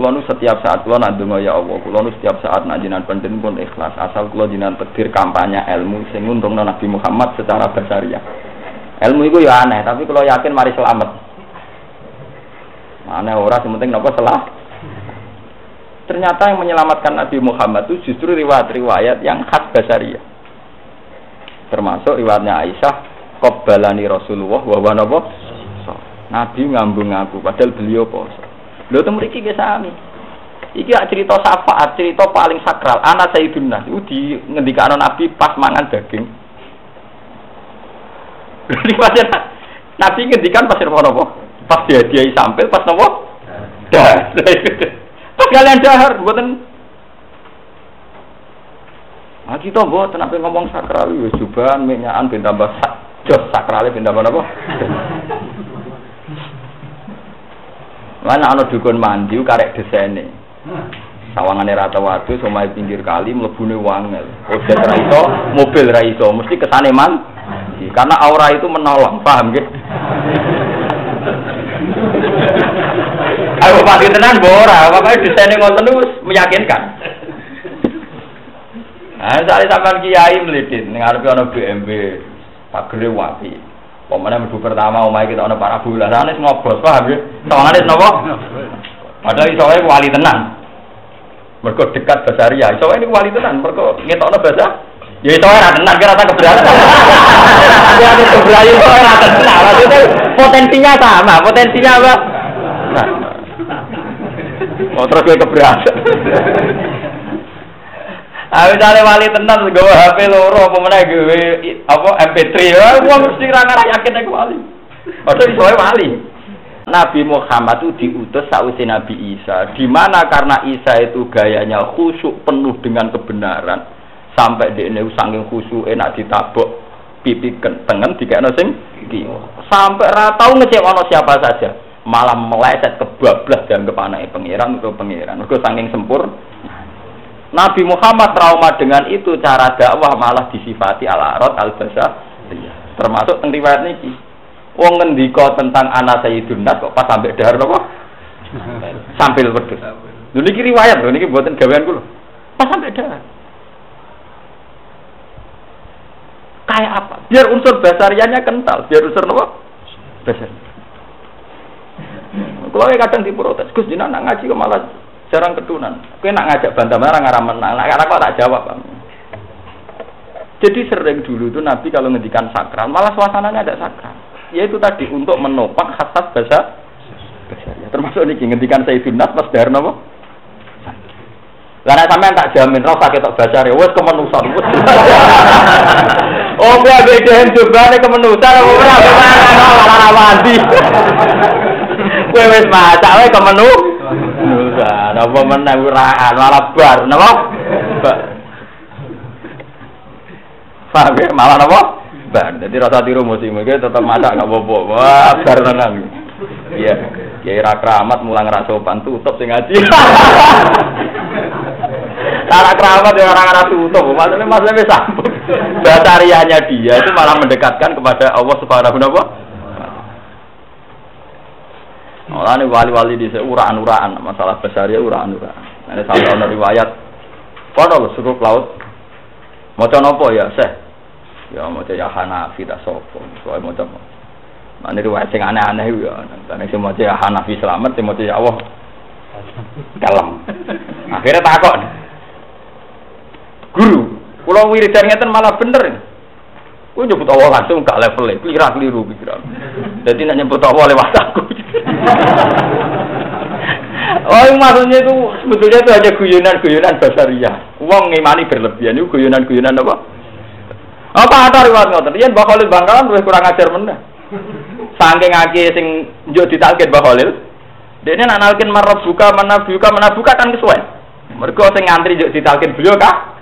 Kulo nu setiap saat kulo nak donga ya Allah, kulo nu setiap saat nak jinan penting pun ikhlas. Asal kulo jinan tegir kampanye ilmu sing nguntungno Nabi Muhammad secara basariah. Ilmu itu ya aneh, tapi kalau yakin mari selamat. Mana orang penting nopo selah. Ternyata yang menyelamatkan Nabi Muhammad itu justru riwayat-riwayat yang khas basariah. Termasuk riwayatnya Aisyah, Qobbalani Rasulullah wa Nabi ngambung aku, padahal beliau poso. Lho temu iki ge sami. Iki cerita syafaat, cerita paling sakral. Anak Sayyidun Nas itu di ngendikane Nabi pas mangan daging. Di pasir Nabi ngendikan pasir apa? Pas dia dia sampel pas nopo? Dah. Pas kalian dahar mboten Ah kita mboten apa ngomong sakral ya jubahan minyakan ben tambah sak jos sakrale ben tambah Mana ana dukun mandi karek desene. Sawangane rata watu somai pinggir kali mlebune wangel. Ojek ra iso, mobil ra iso, mesti kesane man. Karena aura itu menolong, paham gitu? Aku pasti tenan bora, pokoknya desainnya ngoten terus meyakinkan. Nah, saya sampean kiai melidit, ning arepe ana BMW, pagere wapi. Pemene mlebu pertama omahe kita ana para bola. Sanes ngobos, paham ya? Sawangane napa? Padahal iso wae wali tenan. Mergo dekat basaria. Iso wae niku wali tenan, mergo ngetokno bahasa Ya itu ora tenan kira tak keberatan. Ya itu keberatan itu ora tenan. Maksudnya potensinya sama, potensinya apa? Nah. Oh terus gue keberatan. Ah misalnya wali tenan gawe HP loro apa meneh gawe apa MP3 ya wong mesti ra ngarah yakin aku wali. Padahal iso wali. Nabi Muhammad itu diutus sausi Nabi Isa. Di mana? Karena Isa itu gayanya khusyuk penuh dengan kebenaran. Sampai di ini saking khusyuk enak ditabuk pipi tengen dikene sing sampai ra tau ngecewono siapa saja. Malah meleset kebablas dan kepanai pangeran itu pangeran. Saking sempur Nabi Muhammad trauma dengan itu cara dakwah malah disifati al arad al basa termasuk teng riwayat niki wong ngendika tentang anak Sayyidun Nas kok pas sampai dahar napa sambil wedhus. Lho niki riwayat lho niki buatan gawean kula pas sampai dahar. Kayak apa? Biar unsur basarianya kental biar unsur napa basar. Kalau kadang diprotes Gus jenengan ngaji kok malah jarang ketunan. Kowe nak ngajak bantah marah ngarah menang, nak kok tak jawab, Bang. Jadi sering dulu itu Nabi kalau ngendikan sakral, malah suasananya ada sakral. Yaitu tadi untuk menopang khasat bahasa ya, termasuk ini ngendikan Sayyidun Nas pas dari apa? Karena sampean tak jamin tak baca ya, wes kemenusan. oh, gue beda yang coba nih kemenusan, apa ora ora mandi. Gue wes maca, wes kemenu. Nusa, napa meneh uraan malah bar, napa? Paham ya? Malah napa? Bar. Jadi rasa tiru musim iki tetep masak gak apa-apa. Wah, bar tenan. Iya. Kiai ra keramat mulang ra sopan tutup sing ngaji. Cara keramat ya orang arah tutup, maksudnya maksudnya sambung. Basarianya dia itu malah mendekatkan kepada Allah Subhanahu wa Malah ini wali-wali di uraan-uraan masalah besar ya uraan-uraan. Ini sampai ada riwayat. Loh suku laut. Mau nopo ya seh. Ya mau ya Hanafi. Soalnya mau coba. Nah ini riwayat yang aneh-aneh ya. Si mau ya Hanafi selamat, si mau ya Allah kalem. Akhirnya takut. Guru, kalau wiridan ngeten malah bener. Gue nyebut Allah langsung gak levelnya, kira keliru pikiran. Jadi nak nyebut Allah lewat aku. oh maksudnya itu sebetulnya itu hanya guyonan-guyonan basaria. Uang ngimani berlebihan itu guyonan-guyonan apa? Apa ada riwayat ngoten? Yen Mbah Khalil Bangkalan luwih kurang ajar meneh. Saking akeh sing njuk ditalkin Mbah Khalil. Dene nak nalkin marab buka mana buka mana buka kan kesuwen. Mergo sing ngantri njuk ditalkin beliau kah?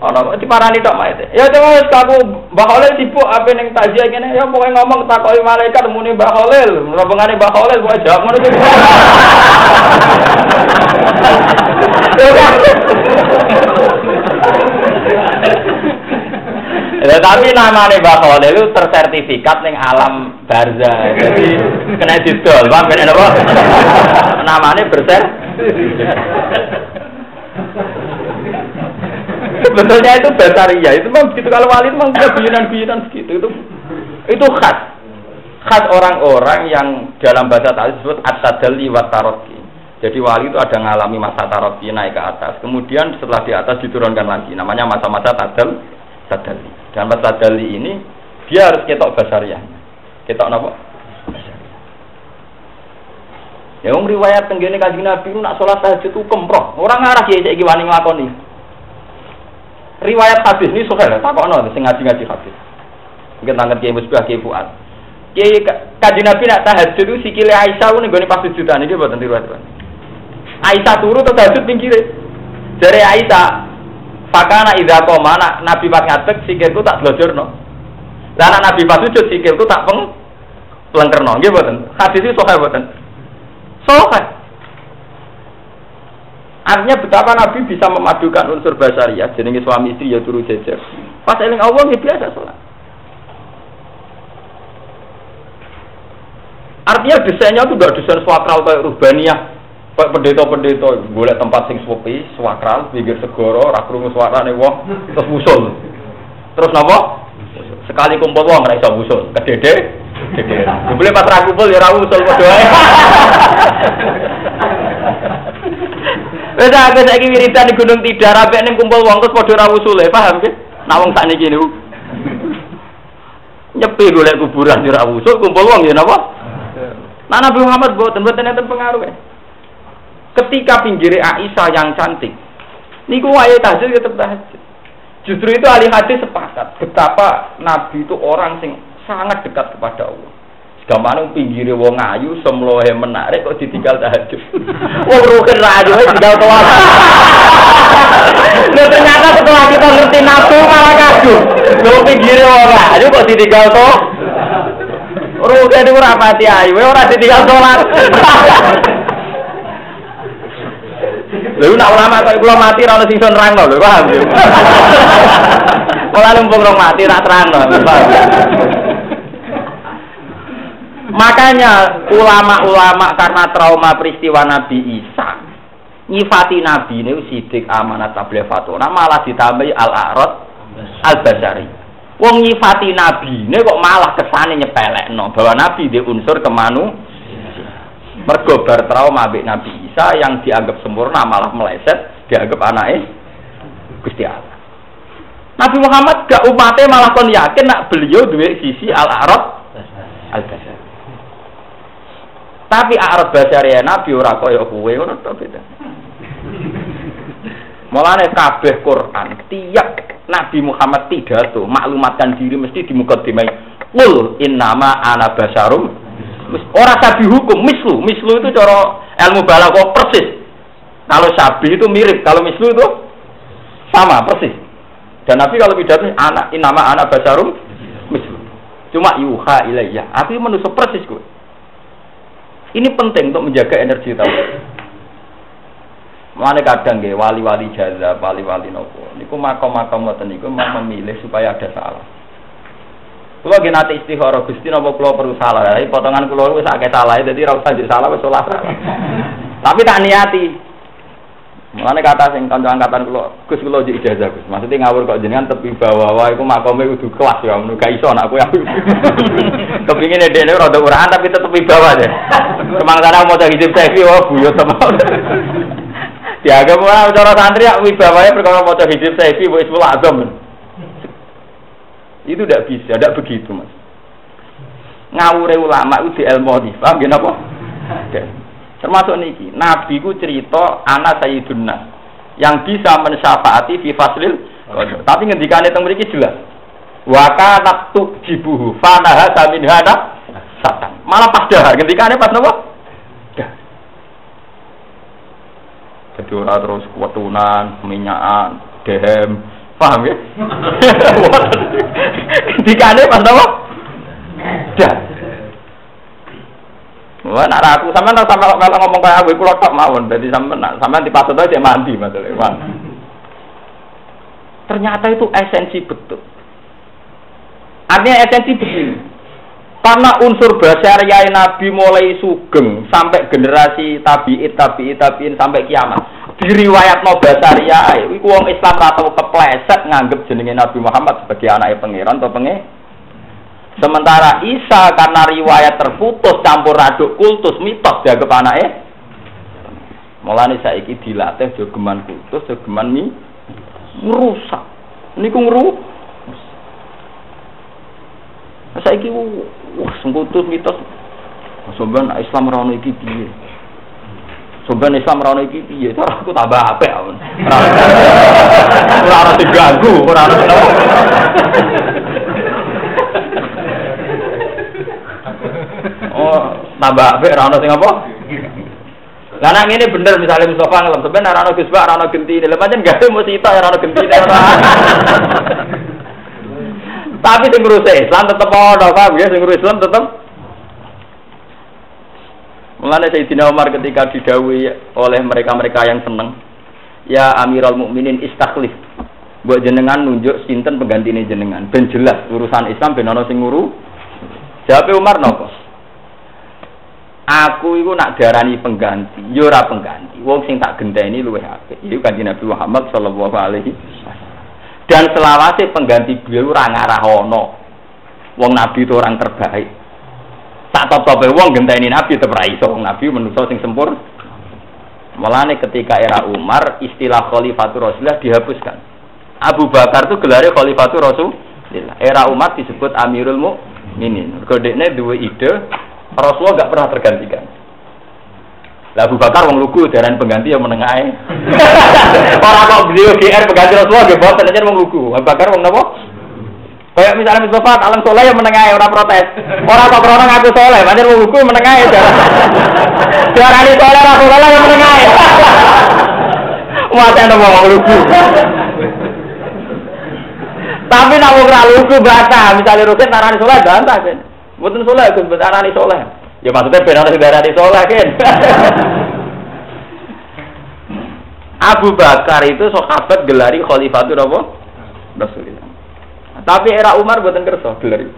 Ono kok diparani tok mayite. Ya wis aku Mbah Khalil sibuk apa ning takziah ngene ya pokoke ngomong takoki malaikat muni Mbah Khalil, rombongane Mbah Khalil pokoke jawab ngono iki. Ya tapi namanya Mbak Khalil itu tersertifikat ning alam barza. Jadi kena didol, Pak, ben apa? namanya berser. Sebetulnya itu basaria, itu memang begitu kalau wali itu memang guyonan-guyonan begitu itu itu khas khas orang-orang yang dalam bahasa tadi disebut at-tadalli wa Jadi wali itu ada mengalami masa taroki naik ke atas, kemudian setelah di atas diturunkan lagi, namanya masa-masa tadal tadali. Dan masa tadali ini dia harus ketok basariah. Ketok apa? Ya wong riwayat tenggene kanjeng Nabi nak sholat tahajud itu kemproh. Orang ngarah kiai iki wani nglakoni. Riwayat hadis ini sukar, takokno sing ngaji-ngaji hadis. Mungkin tangan kiai musbah kiai fuad. Kiai kanjeng Nabi nak tahajud itu sikile Aisyah ning gone pas sujudan iki mboten riwayat. Aisyah turu terus tahajud pinggire. Dari Aisyah, fakana idza qoma Nabi pas ngadeg sikilku tak blojorno. Lah anak Nabi pas sujud sikilku tak peng plengkerno. Nggih mboten. Hadis itu sahih mboten. Sahih. Artinya betapa Nabi bisa memadukan unsur basariah, jenenge suami istri ya turu jejer. Pas eling Allah ya biasa sholat. Artinya desainnya itu gak desain swakral kayak Rubaniah. Kayak pendeta-pendeta, boleh tempat sing sepi, swakral, pinggir segoro, rakrungu suara nih wong, terus musul. Terus nopo? Sekali kumpul wong nggak bisa musul, kedede. Boleh pas rakumpul ya rawu musul berdoa. Wes aku saiki wiridan di Gunung Tidar, apik ning kumpul wong terus padha ra usule, paham ge? Nak wong sakniki niku. Nyepi golek kuburan ra usul, kumpul wong ya napa? Nah Nabi Muhammad boten boten enten pengaruh ya. Ketika pinggir Aisyah yang cantik, niku wae tahajud tetep tahajud. Justru itu ahli hadis sepakat betapa Nabi itu orang sing sangat dekat kepada Allah. Gampang pinggirnya wong ayu, semlohe menarik kok ditinggal tahajud. Wong rukun ayu tinggal toat. Nah ternyata setelah kita ngerti nabi malah kagum. Lo pinggirnya wong ayu kok ditinggal toh. Rukun itu rapati ayu, orang ditinggal sholat. Lalu nak ulama kok kula mati ora ono sing nerangno lho, paham ya? Malah lumpung rong mati ra terangno, paham. Makanya ulama-ulama karena trauma peristiwa Nabi Isa nyifati Nabi ini sidik amanat tabligh fatona malah ditambahi al-arad al-basari. Wong nyifati Nabi ini kok malah kesane nyepelekno bahwa Nabi di unsur kemanu mergo bar trauma ambek Nabi Isa yang dianggap sempurna malah meleset dianggap anaknya Gusti Allah. Nabi Muhammad gak umatnya malah kon yakin nak beliau duwe sisi al-arad al-basari. Tapi arab basariya Nabi ora kaya kowe ngono to beda. Mulane kabeh Quran tiap Nabi Muhammad pidato maklumatkan diri mesti di mukadimah Qul innama ana basarum. Ora sabi hukum mislu. Mislu itu cara ilmu balaghah persis. Kalau sabi itu mirip kalau mislu itu sama persis. Dan Nabi kalau pidato anak innama ana basarum mislu. Cuma yuha ilayya. Aku manusia persis gue ini penting untuk menjaga energi tahu. Mana kadang nggih wali-wali jaza, wali-wali nopo. Niku makom-makom ngoten niku memilih supaya ada salah. Kulo nggih nate istikharah Gusti napa kula perlu salah. Tapi potongan kula wis akeh salah, dadi ora usah salah wis salah. Tapi tak niati. Mulane kata sing kanca angkatan kula, Gus kula jek ijazah Gus. Maksudnya ngawur kok jenengan tepi bawah wae iku makome kudu kelas ya, ngono gak iso aku ya. Kepingine dene rada urahan tapi tetep tepi bawah deh. Kemangsane mau tak hidup saya oh buyut sama. Dianggap ora cara santri ya wibawae perkara maca hidup saya wis mulai azam. Itu tidak bisa, tidak begitu mas. Ngawure ulama itu di ilmu paham gak apa? Termasuk niki, Nabi ku cerita anak Sayyidun Nas yang bisa mensyafaati fi faslil Tapi ngendikane teng mriki jelas. Wa kana tujibuhu fanaha samin hada satan. Malah pas dahar ngendikane pas napa? Jadi ora terus kuatunan, minyakan, dehem, paham ya? Ngendikane pas napa? Dah. Wah, nak aku sampean tak sampe kalau ngomong kayak aku kulo tak mawon. Dadi sampean nak sampean dipasut aja mandi masalah. Ternyata itu esensi betul. Artinya esensi begini. Karena unsur basyariah Nabi mulai sugeng sampai generasi tabi'it tabi'it tabi'in sampai kiamat. Diriwayat no basyariah, iku wong Islam atau kepleset nganggep jenenge Nabi Muhammad sebagai anaknya pangeran atau pengen. Sementara Isa karena riwayat terputus campur aduk kultus mitos dianggap anaknya. Mulane saiki dilatih jogeman kultus, jogeman mi merusak. Niku ngru. Saiki wah sengkutus mitos Soban Islam ono iki piye Soban Islam ono iki piye cara aku tambah apik ora ora diganggu ora ora tambah apik ora ono sing apa Lah nek ngene bener misalnya Mustafa ngelem sampean ora ono Pak ora ono gentine lha pancen gawe mesti ora ono gentine ora Tapi sing ngurus Islam tetep ana, paham ya? Sing ngurus Islam tetep Mulane Sayyidina Umar ketika didhawuhi oleh mereka-mereka yang seneng, "Ya Amirul Mukminin istakhlif." Buat jenengan nunjuk sinten penggantine jenengan. Ben jelas urusan Islam ben ana sing nguru. Umar nopo? Aku iku nak darani pengganti, yo pengganti. Wong sing tak genteni luwih apik. Iku kanjeng Nabi Muhammad sallallahu alaihi wasallam. Dan selawase pengganti beliau ora ngarah. Wong Nabi itu orang terbaik. Tak top-tope wong genteni Nabi tetep ra iso. Wong Nabi manusa sing sempur. Mulane ketika era Umar istilah Khalifatur Rasulullah dihapuskan. Abu Bakar itu gelarnya Khalifatur Rasulullah. Era Umar disebut Amirul Mukminin. Dekne duwe ide Rasulullah gak pernah tergantikan. Lah Abu Bakar wong lugu daran pengganti yang menengahe. Ora kok beliau GR pengganti Rasulullah nggih boten aja wong lugu. Abu Bakar wong napa? Kayak misalnya Mustafa alam soleh yang menengahe ora protes. Ora kok krana ngaku soleh, pancen wong lugu menengahe daran. Darani soleh Rasulullah yang menengahe. Wah, ana wong lugu. Tapi nak wong ora lugu bantah, misalnya Rukin narani soleh bantah kan. Mboten soleh, Gus, narani soleh. Ya maksudnya benar saudara di soleh kan. Abu Bakar itu sahabat gelari khalifatul apa? Rasulullah. Tapi era Umar buatan kerso gelari.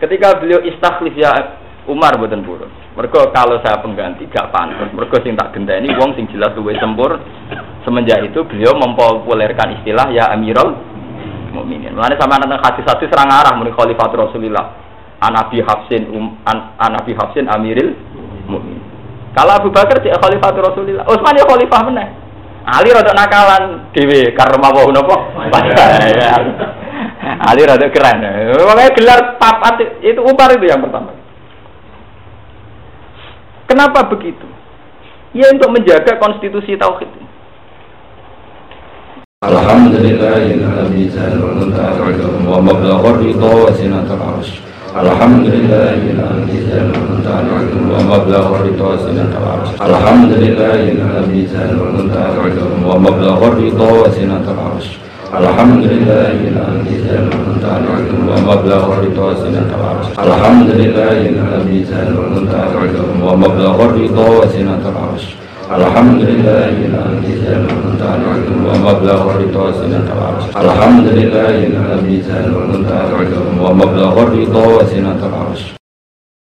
Ketika beliau istakhlif ya Umar buatan purun. Mereka kalau saya pengganti gak pantas. Mereka sing tak genteni wong sing jelas luwih sempur. Semenjak itu beliau mempopulerkan istilah ya Amirul Mukminin. Mulane sama nang hadis-hadis serang arah muni khalifatul Rasulullah. Anabi Hafsin um, an, Anabi Hafsin Amiril Mukmin. Kalau Abu Bakar dia Khalifatul Rasulillah, Utsman ya khalifah meneh. Ali rada nakalan dhewe karena apa napa? Ali rada keren. Makanya gelar papat itu Umar itu yang pertama. Kenapa begitu? Ya untuk menjaga konstitusi tauhid. Wa mablagha ridha wa sinatul arsh. الحمد لله الذي زال المنتهى العلم ومبلغ الرضا سنة العرش الحمد لله الذي زال المنتهى العلم ومبلغ الرضا وسنة العرش الحمد لله الذي زال المنتهى العلم ومبلغ الرضا سنة العرش الحمد لله الذي زال المنتهى العلم ومبلغ الرضا وسنة العرش الحمد لله الذي زال المنتهى العلم ومبلغ الرضا سنة العرش الحمد لله الذي زال المنتهى العلم ومبلغ الرضا وسنة العرش